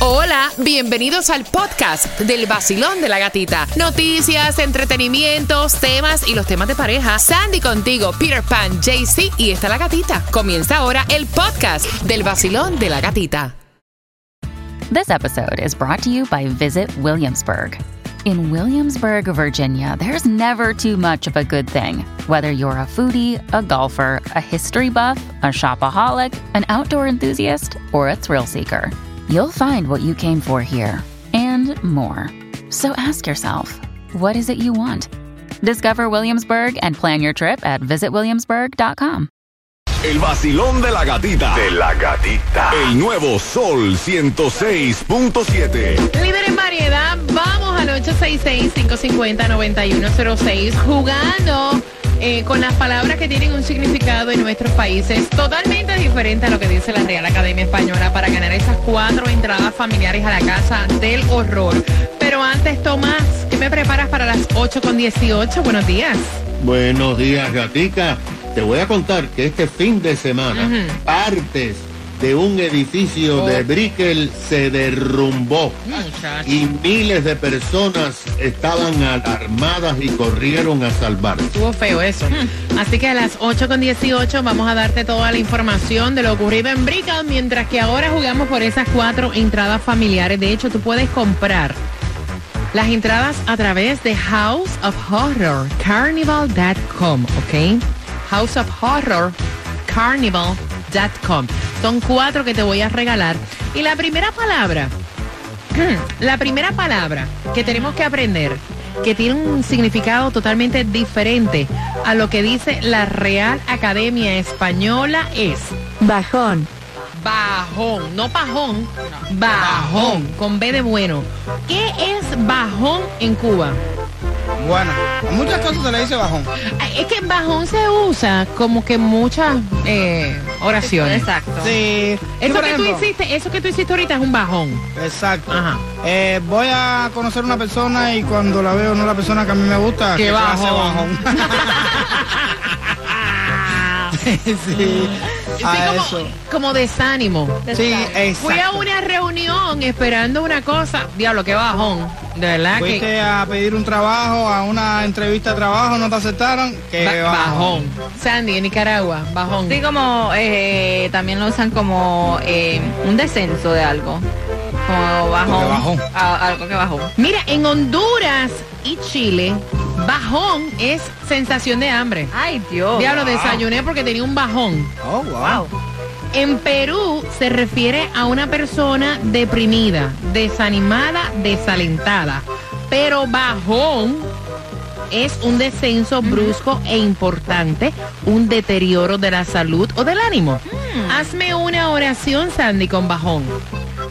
Hola, bienvenidos al podcast del vacilón de la gatita. Noticias, entretenimientos, temas y los temas de pareja. Sandy contigo, Peter Pan, JC y está la gatita. Comienza ahora el podcast del vacilón de la gatita. This episode is brought to you by Visit Williamsburg. In Williamsburg, Virginia, there's never too much of a good thing. Whether you're a foodie, a golfer, a history buff, a shopaholic, an outdoor enthusiast, or a thrill seeker, you'll find what you came for here and more. So ask yourself, what is it you want? Discover Williamsburg and plan your trip at visitwilliamsburg.com. El vacilón de la gatita. De la gatita. El nuevo Sol 106.7. Líder en variedad, vamos al 866-550-9106 jugando eh, con las palabras que tienen un significado en nuestros países totalmente diferente a lo que dice la Real Academia Española para ganar esas cuatro entradas familiares a la casa del horror. Pero antes, Tomás, ¿qué me preparas para las 8 con 18? Buenos días. Buenos días, gatica. Te voy a contar que este fin de semana partes de un edificio de Brickell se derrumbó y miles de personas estaban alarmadas y corrieron a salvarse. Estuvo feo eso. Así que a las 8 con 18 vamos a darte toda la información de lo ocurrido en Brickell, mientras que ahora jugamos por esas cuatro entradas familiares. De hecho, tú puedes comprar las entradas a través de House of Horror, carnival.com, ¿ok? House of Horror, carnival.com. Son cuatro que te voy a regalar. Y la primera palabra, la primera palabra que tenemos que aprender, que tiene un significado totalmente diferente a lo que dice la Real Academia Española es Bajón. bajón, no pajón, bajón, con B de bueno. ¿Qué es bajón en Cuba? Bueno, a muchas cosas se le dice bajón. Es que bajón se usa como que en muchas eh, oraciones. Exacto. Sí. Eso que tú hiciste, eso que tú hiciste ahorita es un bajón. Exacto. Ajá. Eh, voy a conocer una persona y cuando la veo no la persona que a mí me gusta, Qué que bajón. bajón. sí. A como, eso. como desánimo. Sí, Fui a una reunión esperando una cosa. Diablo, qué bajón. De verdad que. Fuiste a pedir un trabajo, a una entrevista de trabajo, no te aceptaron, que Ba- bajón. Sandy, en Nicaragua, bajón. Sí, como eh, también lo usan como eh, un descenso de algo. Como bajón. que bajó. A- algo que bajó. Mira, en Honduras y Chile, bajón es sensación de hambre. Ay, Dios. Diablo, desayuné porque tenía un bajón. Oh, wow. En Perú se refiere a una persona deprimida, desanimada, desalentada. Pero bajón es un descenso brusco e importante, un deterioro de la salud o del ánimo. Hazme una oración, Sandy, con bajón.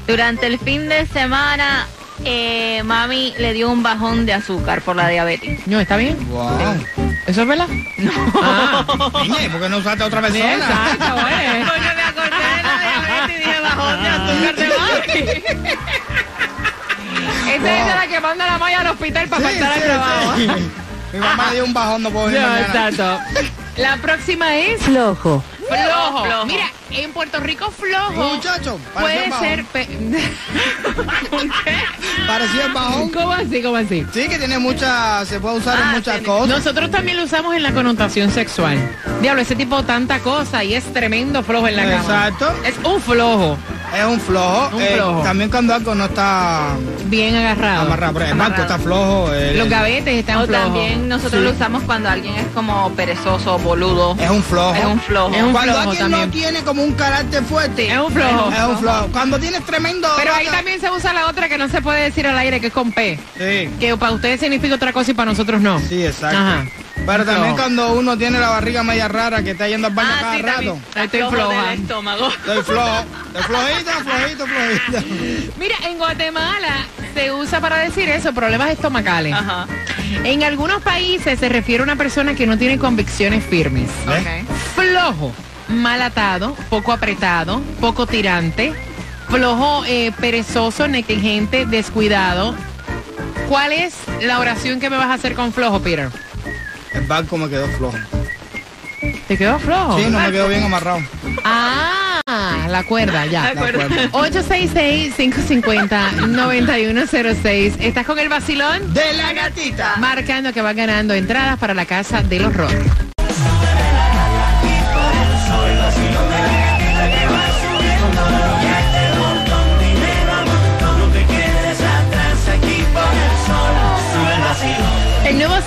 Durante el fin de semana, eh, mami le dio un bajón de azúcar por la diabetes. No, ¿está bien? Wow. ¿Eso es verdad? No. Ah, Niña, ¿por qué no usaste a otra persona? exacto, güey. Porque me acordé de la diabetes y dije bajón de azúcar de mami. Esa es la que manda la malla al hospital para Sí, faltar al sí, trabajo. sí. Mi mamá dio un bajón, no puedo venir No, mañana. exacto. La próxima es Flojo. Flojo. Flojo. Mira, en Puerto Rico flojo Muchacho, puede ser... pe- Parecía el bajón. ¿Cómo así? ¿Cómo así? Sí, que tiene muchas, se puede usar en Ah, muchas tiene- cosas. Nosotros también lo usamos en la connotación sexual. Diablo, ese tipo tanta cosa y es tremendo flojo en la cama. Exacto. Es un flojo, Es un flojo. Un Eh, flojo. también cuando algo no está bien agarrado. amarrado. Por ejemplo, el banco Amarrado. está flojo. el- Los gavetes están O flojos. también nosotros Sí. lo usamos cuando alguien es como perezoso, boludo. Es un flojo. Es un flojo. Es un Cuando flojo alguien también. no tiene como un carácter fuerte. Es un flojo. Es un flojo. Cuando tienes tremendo. Pero ahí también se usa la otra que no se puede decir al aire, que es con P. Sí. Que para ustedes significa otra cosa y para nosotros no. Sí, exacto. Ajá. Pero también cuando uno tiene la barriga media rara que está yendo al baño Ah, cada sí, rato. Estoy Flojo floja. del estómago. Estoy flojo. Estoy flojito, flojito, flojito. Mira, en Guatemala se usa para decir eso, problemas estomacales. Ajá. En algunos países se refiere a una persona que no tiene convicciones firmes. Flojo, mal atado, poco apretado, poco tirante, flojo, eh, perezoso, negligente, descuidado. ¿Cuál es la oración que me vas a hacer con flojo, Peter? El barco me quedó flojo. ¿Te quedó flojo? Sí, no me quedó bien amarrado. Ah. La cuerda, ya. La cuerda. 866-550-9106. ¿Estás con el vacilón? De la gatita. Marcando que va ganando entradas para la casa del horror.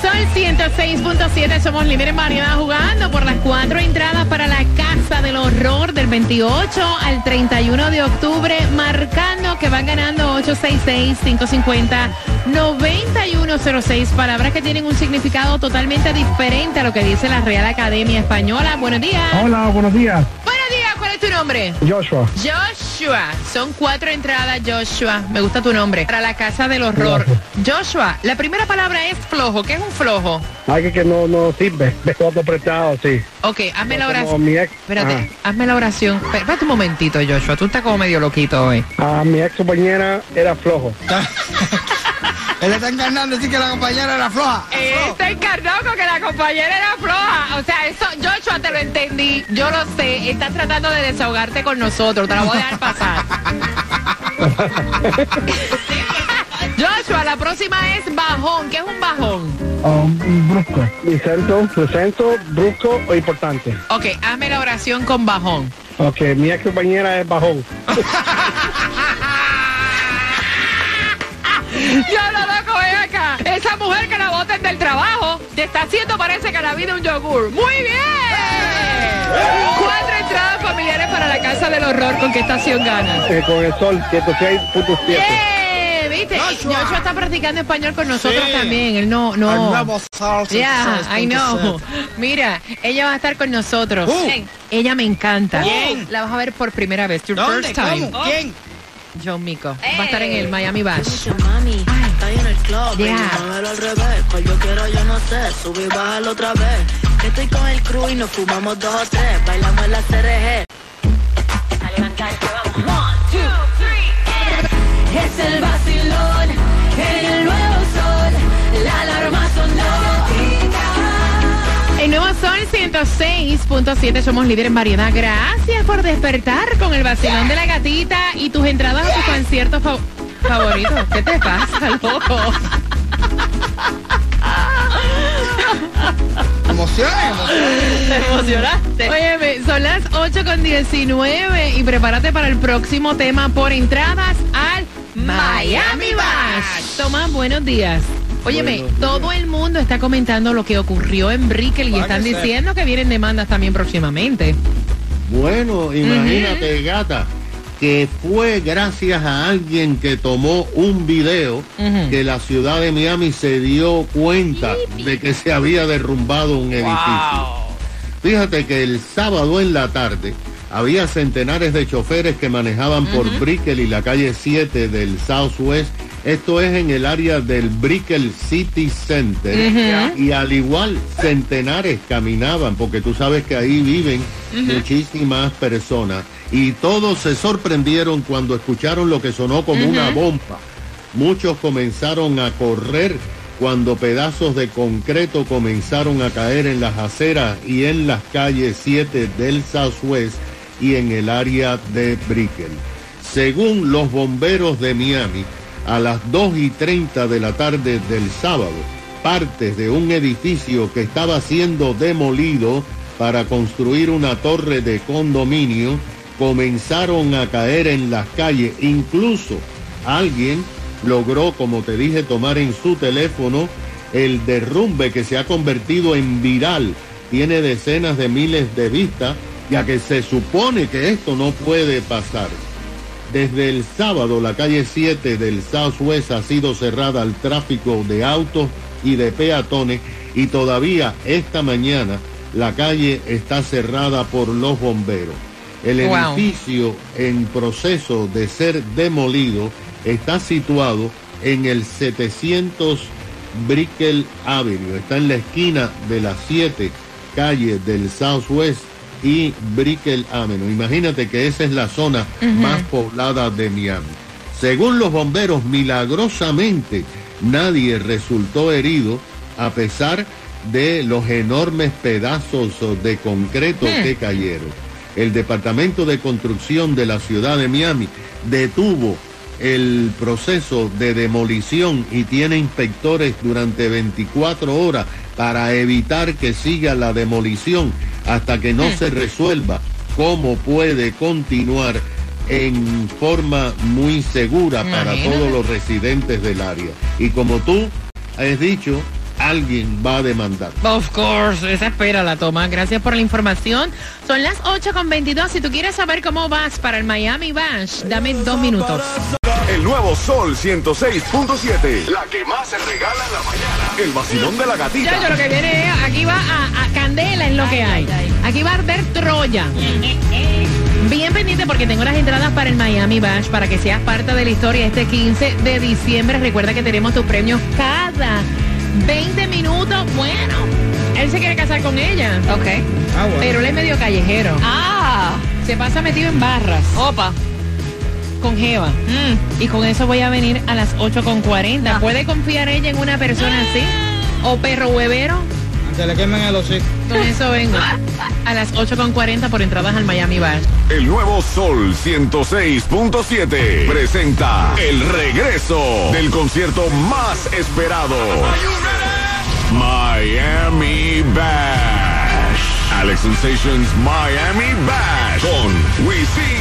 Sol 106.7, somos líderes en variedad jugando por las cuatro entradas para la Casa del Horror del 28 al 31 de octubre, marcando que van ganando 866-550-9106, palabras que tienen un significado totalmente diferente a lo que dice la Real Academia Española. Buenos días. Hola, buenos días. Nombre? Joshua. Joshua, son cuatro entradas, Joshua. Me gusta tu nombre. Para la casa del horror. Joshua, la primera palabra es flojo. ¿Qué es un flojo? Alguien que no, no sirve. De todo prestado, sí. Ok, hazme la oración. mi ex. Espérate, hazme la oración. Espérate un momentito, Joshua. Tú estás como medio loquito hoy. Ah, mi ex compañera era flojo. Él está encarnando decir que la compañera era floja. Está encarnado con que la compañera era floja. O sea, eso, Joshua, te lo entendí. Yo lo sé. Estás tratando de desahogarte con nosotros. Te la voy a dejar pasar. Joshua, la próxima es bajón. ¿Qué es un bajón? Um, brusco. Vicento, presento, brusco o importante. Ok, hazme la oración con bajón. Ok, mi ex compañera es bajón. Yo lo loco, ven acá. Esa mujer que la boten del trabajo te está haciendo parece que la vida un yogur. ¡Muy bien! Cuatro entradas familiares para la casa del horror. ¿Con qué estación ganas? Eh, con el sol, 106.7. ¡Eh! ¿Viste? Joshua. Joshua está practicando español con nosotros Sí. también. Él no, no. Ya, I 106.7. know. Mira, ella va a estar con nosotros. Uh. Ella me encanta. ¿Quién? La vas a ver por primera vez. Your ¿Dónde? first time. ¿Cómo? ¿Quién? John Mico. Va a estar en el Miami Bash. Mami, está ahí en el club, Yeah. yeah. muévelo al revés, cual yo quiero yo no sé, sube y bájalo otra vez. Que estoy con el crew y nos fumamos dos o tres, bailamos en la CRG. A 106.7, somos líder en variedad. Gracias por despertar con el vacilón de la gatita y tus entradas a tus conciertos fa- favoritos. ¿Qué te pasa, loco? Emociones, emociones. ¿Te emocionaste? Óyeme, son las 8 con 19 y prepárate para el próximo tema por entradas al Miami Bash. Tomás, buenos días. Óyeme, Buenos días. todo el mundo está comentando lo que ocurrió en Brickell y están que diciendo que vienen demandas también próximamente. Bueno, imagínate, gata, que fue gracias a alguien que tomó un video que la ciudad de Miami se dio cuenta de que se había derrumbado un edificio. Fíjate que el sábado en la tarde había centenares de choferes que manejaban por Brickell y la calle 7 del Southwest. Esto es en el área del Brickell City Center. Y al igual, centenares caminaban, porque tú sabes que ahí viven muchísimas personas. Y todos se sorprendieron cuando escucharon lo que sonó como una bomba. Muchos comenzaron a correr cuando pedazos de concreto comenzaron a caer en las aceras y en las calles 7 del Southwest y en el área de Brickell. Según los bomberos de Miami, a las 2 y 30 de la tarde del sábado, partes de un edificio que estaba siendo demolido para construir una torre de condominio comenzaron a caer en las calles. Incluso alguien logró, como te dije, tomar en su teléfono el derrumbe que se ha convertido en viral. Tiene decenas de miles de vistas, ya que se supone que esto no puede pasar. Desde el sábado la calle 7 del Southwest ha sido cerrada al tráfico de autos y de peatones y todavía esta mañana la calle está cerrada por los bomberos. El Wow. edificio en proceso de ser demolido está situado en el 700 Brickell Avenue. Está en la esquina de las siete calles del Southwest y Brickell Avenue. Imagínate que esa es la zona más poblada de Miami. Según los bomberos, milagrosamente nadie resultó herido a pesar de los enormes pedazos de concreto que cayeron. el Departamento de Construcción de la ciudad de Miami detuvo el proceso de demolición y tiene inspectores durante 24 horas para evitar que siga la demolición hasta que no se resuelva cómo puede continuar en forma muy segura para todos los residentes del área. Y como tú has dicho, alguien va a demandar. Of course, esa espera la toma. Gracias por la información. Son las 8 con 22. Si tú quieres saber cómo vas para el Miami Bash, dame dos minutos. Nuevo Sol 106.7. La que más se regala en la mañana. El vacilón de la gatita. Ya, yo lo que viene es, aquí va a, a candela en lo que hay. Aquí va a arder Troya. Bien pendiente porque tengo las entradas para el Miami Bash para que seas parte de la historia este 15 de diciembre. Recuerda que tenemos tus premios cada 20 minutos. Bueno, él se quiere casar con ella. Ok. Ah, bueno. Pero él es medio callejero. Ah, Se pasa metido en barras opa. Con Jeva. Mm. Y con eso voy a venir a las 8.40. ¿Puede confiar ella en una persona así? ¿O perro huevero? Que le quemen el hocico. Con eso vengo. A las 8.40 por entradas al Miami Bash. El nuevo Sol 106.7 presenta el regreso del concierto más esperado. Miami Bash. Alex Sensations Miami Bash con Wisin.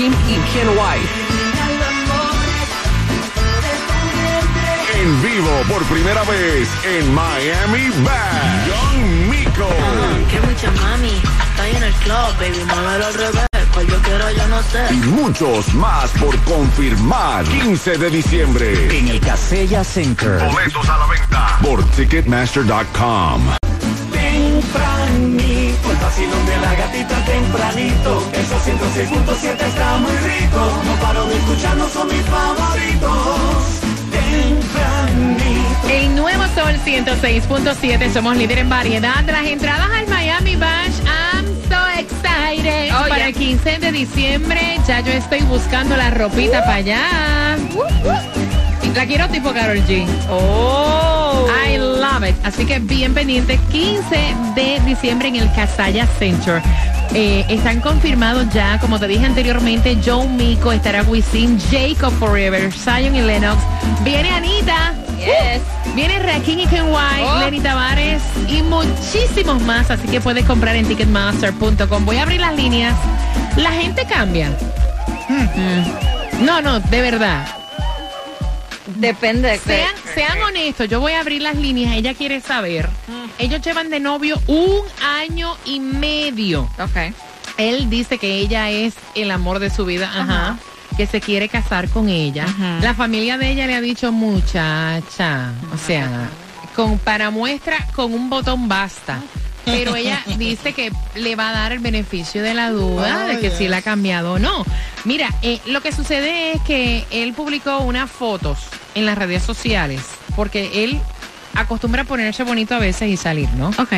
Rakim y Ken White. En vivo por primera vez en Miami Bash. Young Miko. Que mucha mami, está en el club, baby, muévelo al revés. Cual yo quiero, yo no sé. Y muchos más por confirmar. 15 de diciembre. En el Casella Center. Boletos a la venta por Ticketmaster.com. Vacilón de la gatita tempranito. Esos 106.7 está muy rico. No paro de escucharnos, son mis favoritos. Tempranito. El nuevo Sol 106.7. Somos líder en variedad. Las entradas al Miami Bash. I'm so excited. Oh, para yeah. el 15 de diciembre. Ya yo estoy buscando la ropita para allá. La quiero tipo Carol G. Oh. I love it. Así que bien pendiente, 15 de diciembre en el Casaya Center. Eh, están confirmados ya, como te dije anteriormente, Joe Mico, estará Wisin, Jacob Forever, Zion y Lennox. Viene Anita. Yes. Viene Rakim y Ken White, Oh. Lenny Tavares y muchísimos más. Así que puedes comprar en ticketmaster.com. Voy a abrir las líneas. La gente cambia. Mm. No, no, de verdad. Depende. Sean, sean honestos, yo voy a abrir las líneas. Ella quiere saber. Ellos llevan de novio un año y medio. Ok. Él dice que ella es el amor de su vida. Ajá. Que se quiere casar con ella. Ajá. La familia de ella le ha dicho, muchacha. O sea, con, para muestra, con un botón basta. Pero ella dice que le va a dar el beneficio de la duda de que si la ha cambiado o no. Mira, eh, lo que sucede es que él publicó unas fotos en las redes sociales porque él acostumbra a ponerse bonito a veces y salir, ¿no? Ok.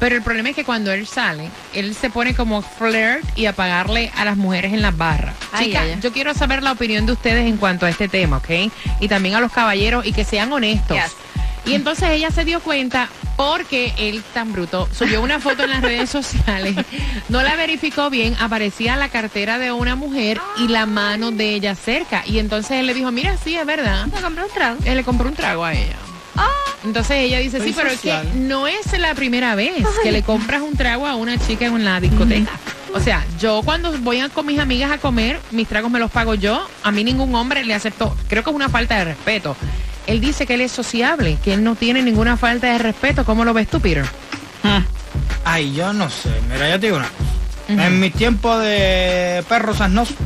Pero el problema es que cuando él sale, él se pone como flirt y a pagarle a las mujeres en las barras. Ay, Chicas, ay, ay. yo quiero saber la opinión de ustedes en cuanto a este tema, ¿ok? Y también a los caballeros y que sean honestos. Yes. Y entonces ella se dio cuenta porque él tan bruto subió una foto en las redes sociales, no la verificó bien, aparecía la cartera de una mujer y la mano de ella cerca. Y entonces él le dijo, mira, sí, es verdad. Me compré un trago. Él le compró un trago a ella. Ah. Entonces ella dice, sí, pero es que no es la primera vez que le compras un trago a una chica en la discoteca. O sea, yo cuando voy a- con mis amigas a comer, mis tragos me los pago yo. A mí ningún hombre le aceptó. Creo que es una falta de respeto. Él dice que él es sociable, que él no tiene ninguna falta de respeto. ¿Cómo lo ves tú, Peter? Ay, yo no sé. Mira, yo te digo una cosa. En mi tiempo de perros asnosos,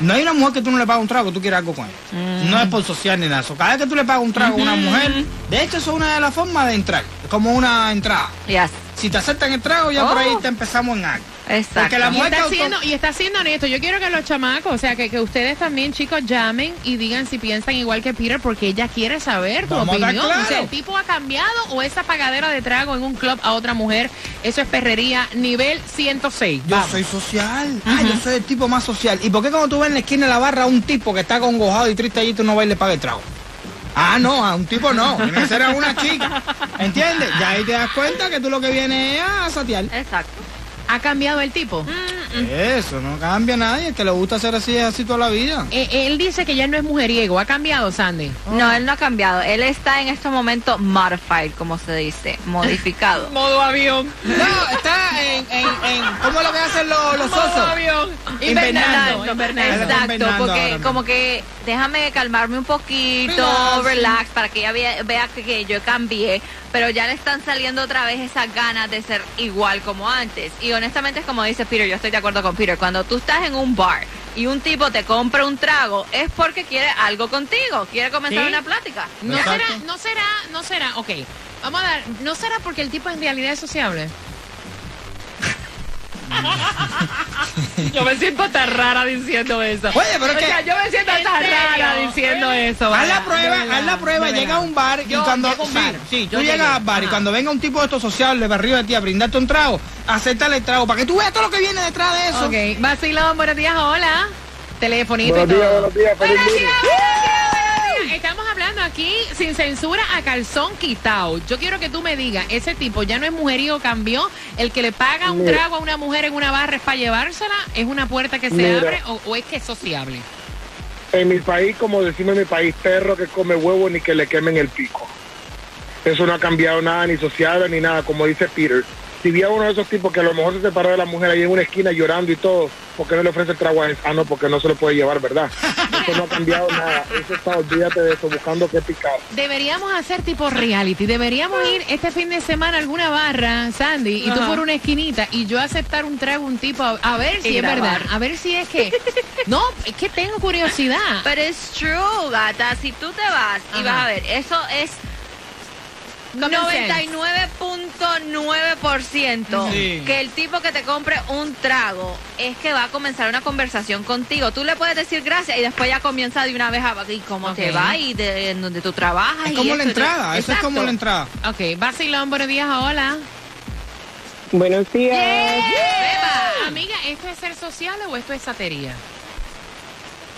No hay una mujer que tú no le pagas un trago, tú quieres algo con ella. No es por social ni nada. Cada vez que tú le pagas un trago a una mujer, de hecho eso es una de las formas de entrar. Es como una entrada. Yes. Si te aceptan el trago, ya por ahí Oh. te empezamos en algo. Exacto. Porque la Y está, siendo, y está siendo honesto. Yo quiero que los chamacos, o sea, que, que ustedes también, chicos, llamen y digan si piensan igual que Peter, porque ella quiere saber tu Vamos opinión. O sea, claros. ¿el tipo ha cambiado o esa pagadera de trago en un club a otra mujer? Eso es perrería nivel 106. Yo Vamos. soy social. Ah, yo soy el tipo más social. ¿Y por qué cuando tú ves en la esquina de la barra a un tipo que está congojado y triste allí, tú no vas y le pagas el trago? Ah, no, a un tipo no. Tiene que ser a una chica. ¿Entiendes? Ya ahí te das cuenta que tú lo que vienes es a satear. Exacto. ¿Ha cambiado el tipo? Eso, no cambia a nadie. Que le gusta hacer así es así toda la vida. Eh, él dice que ya no es mujeriego. ¿Ha cambiado, Sandy? No, él no ha cambiado. Él está en este momento modified, como se dice, modificado. Modo avión. No, está en, en, en ¿cómo es lo que hacen los, los. Invernando. Invernando. Exacto, invernando porque ahora como que déjame calmarme un poquito, Relax. relax, para que ella vea, vea que, que yo cambié, pero ya le están saliendo otra vez esas ganas de ser igual como antes. Y honestamente es como dice Peter, yo estoy de acuerdo con Peter, cuando tú estás en un bar y un tipo te compra un trago, es porque quiere algo contigo, quiere comenzar Sí. una plática. No Exacto. será, no será, no será, ok. Vamos a dar, ¿no será porque el tipo en realidad es sociable? yo me siento tan rara diciendo eso. Oye, pero es O que- sea, yo me siento ¿En tan serio? rara diciendo eso. Haz la prueba, verdad, haz la prueba, llega a un bar y cuando llego a un sí, bar. sí, Yo tú llegas llegué. al bar y Ajá. cuando venga un tipo de estos sociables de arriba de ti a brindarte un trago, acéptale el trago para que tú veas todo lo que viene detrás de eso. Ok, vacilón, buenos días, hola. Telefonito Buenos y todo. días, buenos días, feliz buenos días, buenos días. Estamos hablando aquí sin censura a calzón quitado. Yo quiero que tú me digas, ese tipo ya no es mujerío, cambió. El que le paga un Mira. trago a una mujer en una barra es para llevársela, es una puerta que se Mira. abre o, o es que es sociable. En mi país, como decimos en mi país, perro que come huevo ni que le quemen el pico. Eso no ha cambiado nada, ni sociable ni nada, como dice Peter. Si vi a uno de esos tipos que a lo mejor se separó de la mujer ahí en una esquina llorando y todo, ¿por qué no le ofrece el trago a él? Ah, no, porque no se lo puede llevar, ¿verdad? Eso no ha cambiado nada. Eso está, olvídate de eso, buscando qué picar. Deberíamos hacer tipo reality. Deberíamos ir este fin de semana a alguna barra, Sandy, y tú Ajá. por una esquinita y yo aceptar un trago a un tipo a, a ver si Y es grabar. verdad. A ver si es que. No, es que tengo curiosidad. Pero es true, gata. Si tú te vas y Ajá. vas a ver, eso es. 99.9% Sí. que el tipo que te compre un trago es que va a comenzar una conversación contigo. Tú le puedes decir gracias y después ya comienza de una vez a y cómo te va y de en donde tú trabajas. Es y como la esto entrada, eso es como la entrada. Ok, vacilón, buenos días, hola. Buenos días. Beba, amiga, ¿esto es ser sociable o esto es satería?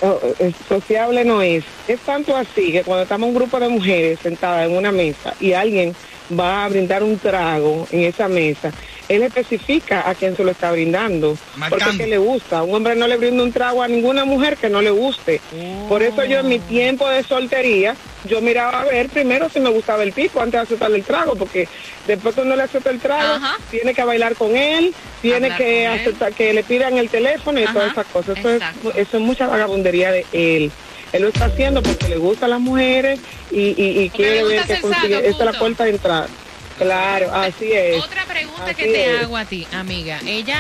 Oh, eh, sociable no es. Es tanto así que cuando estamos un grupo de mujeres sentadas en una mesa y alguien va a brindar un trago en esa mesa, él especifica a quién se lo está brindando. Marcando. Porque es que le gusta. Un hombre no le brinda un trago a ninguna mujer que no le guste. Por eso yo en mi tiempo de soltería, yo miraba a ver primero si me gustaba el tipo antes de aceptarle el trago, porque después uno le acepta el trago, Ajá. tiene que bailar con él, tiene Hablar que él. aceptar que le pidan el teléfono y Ajá, todas esas cosas. Eso es, exacto. eso es mucha vagabundería de él. Él lo está haciendo porque le gustan las mujeres y, y, y Porque quiere ver que consigue. Esta es la puerta de entrada. Claro, así es. Otra pregunta Así que te es. hago a ti, amiga. Ella,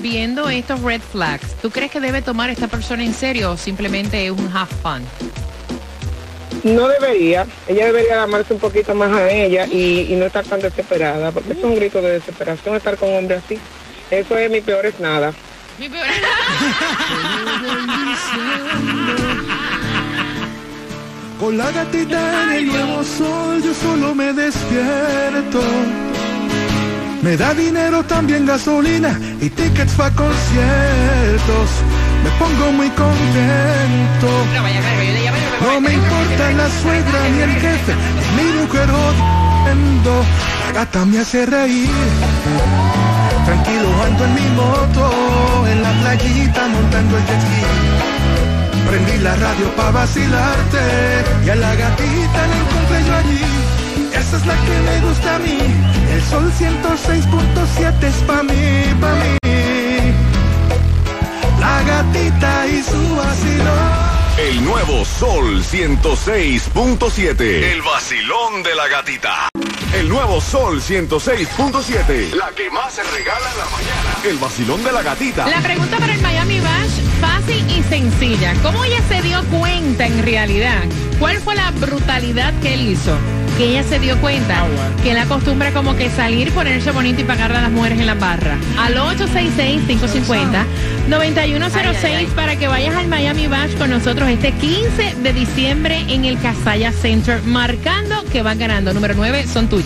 viendo estos red flags, ¿tú crees que debe tomar esta persona en serio o simplemente es un half fun? No debería, ella debería amarse un poquito más a ella y, y no estar tan desesperada, porque es un grito de desesperación estar con un hombre así. Eso es mi peor es nada. Mi peor- Con la gatita en el nuevo sol yo solo me despierto. Me da dinero también gasolina y tickets para conciertos. Me pongo muy contento. No me importa la suegra ni el jefe, ni mi mujer jodiendo. La gata me hace reír. Tranquilo ando en mi moto, en la playita montando el jet ski. Prendí la radio pa' vacilarte y a la gatita la encontré yo allí. Esa es la que me gusta a mí. El sol 106.7 es pa' mí, pa' mí. La gatita y su vacilón. El nuevo Sol 106.7. El vacilón de la gatita. El nuevo Sol 106.7. La que más se regala en la mañana. El vacilón de la gatita. La pregunta para el Miami Bash fácil y sencilla. ¿Cómo ella se dio cuenta en realidad? ¿Cuál fue la brutalidad que él hizo? Que ella se dio cuenta que la costumbre como que salir, ponerse bonito y pagarle a las mujeres en la barra. Al 866-550-9106 para que vayas al Miami Bash con nosotros este 15 de diciembre en el Casaya Center, marcando que van ganando. Número 9 son tuyas.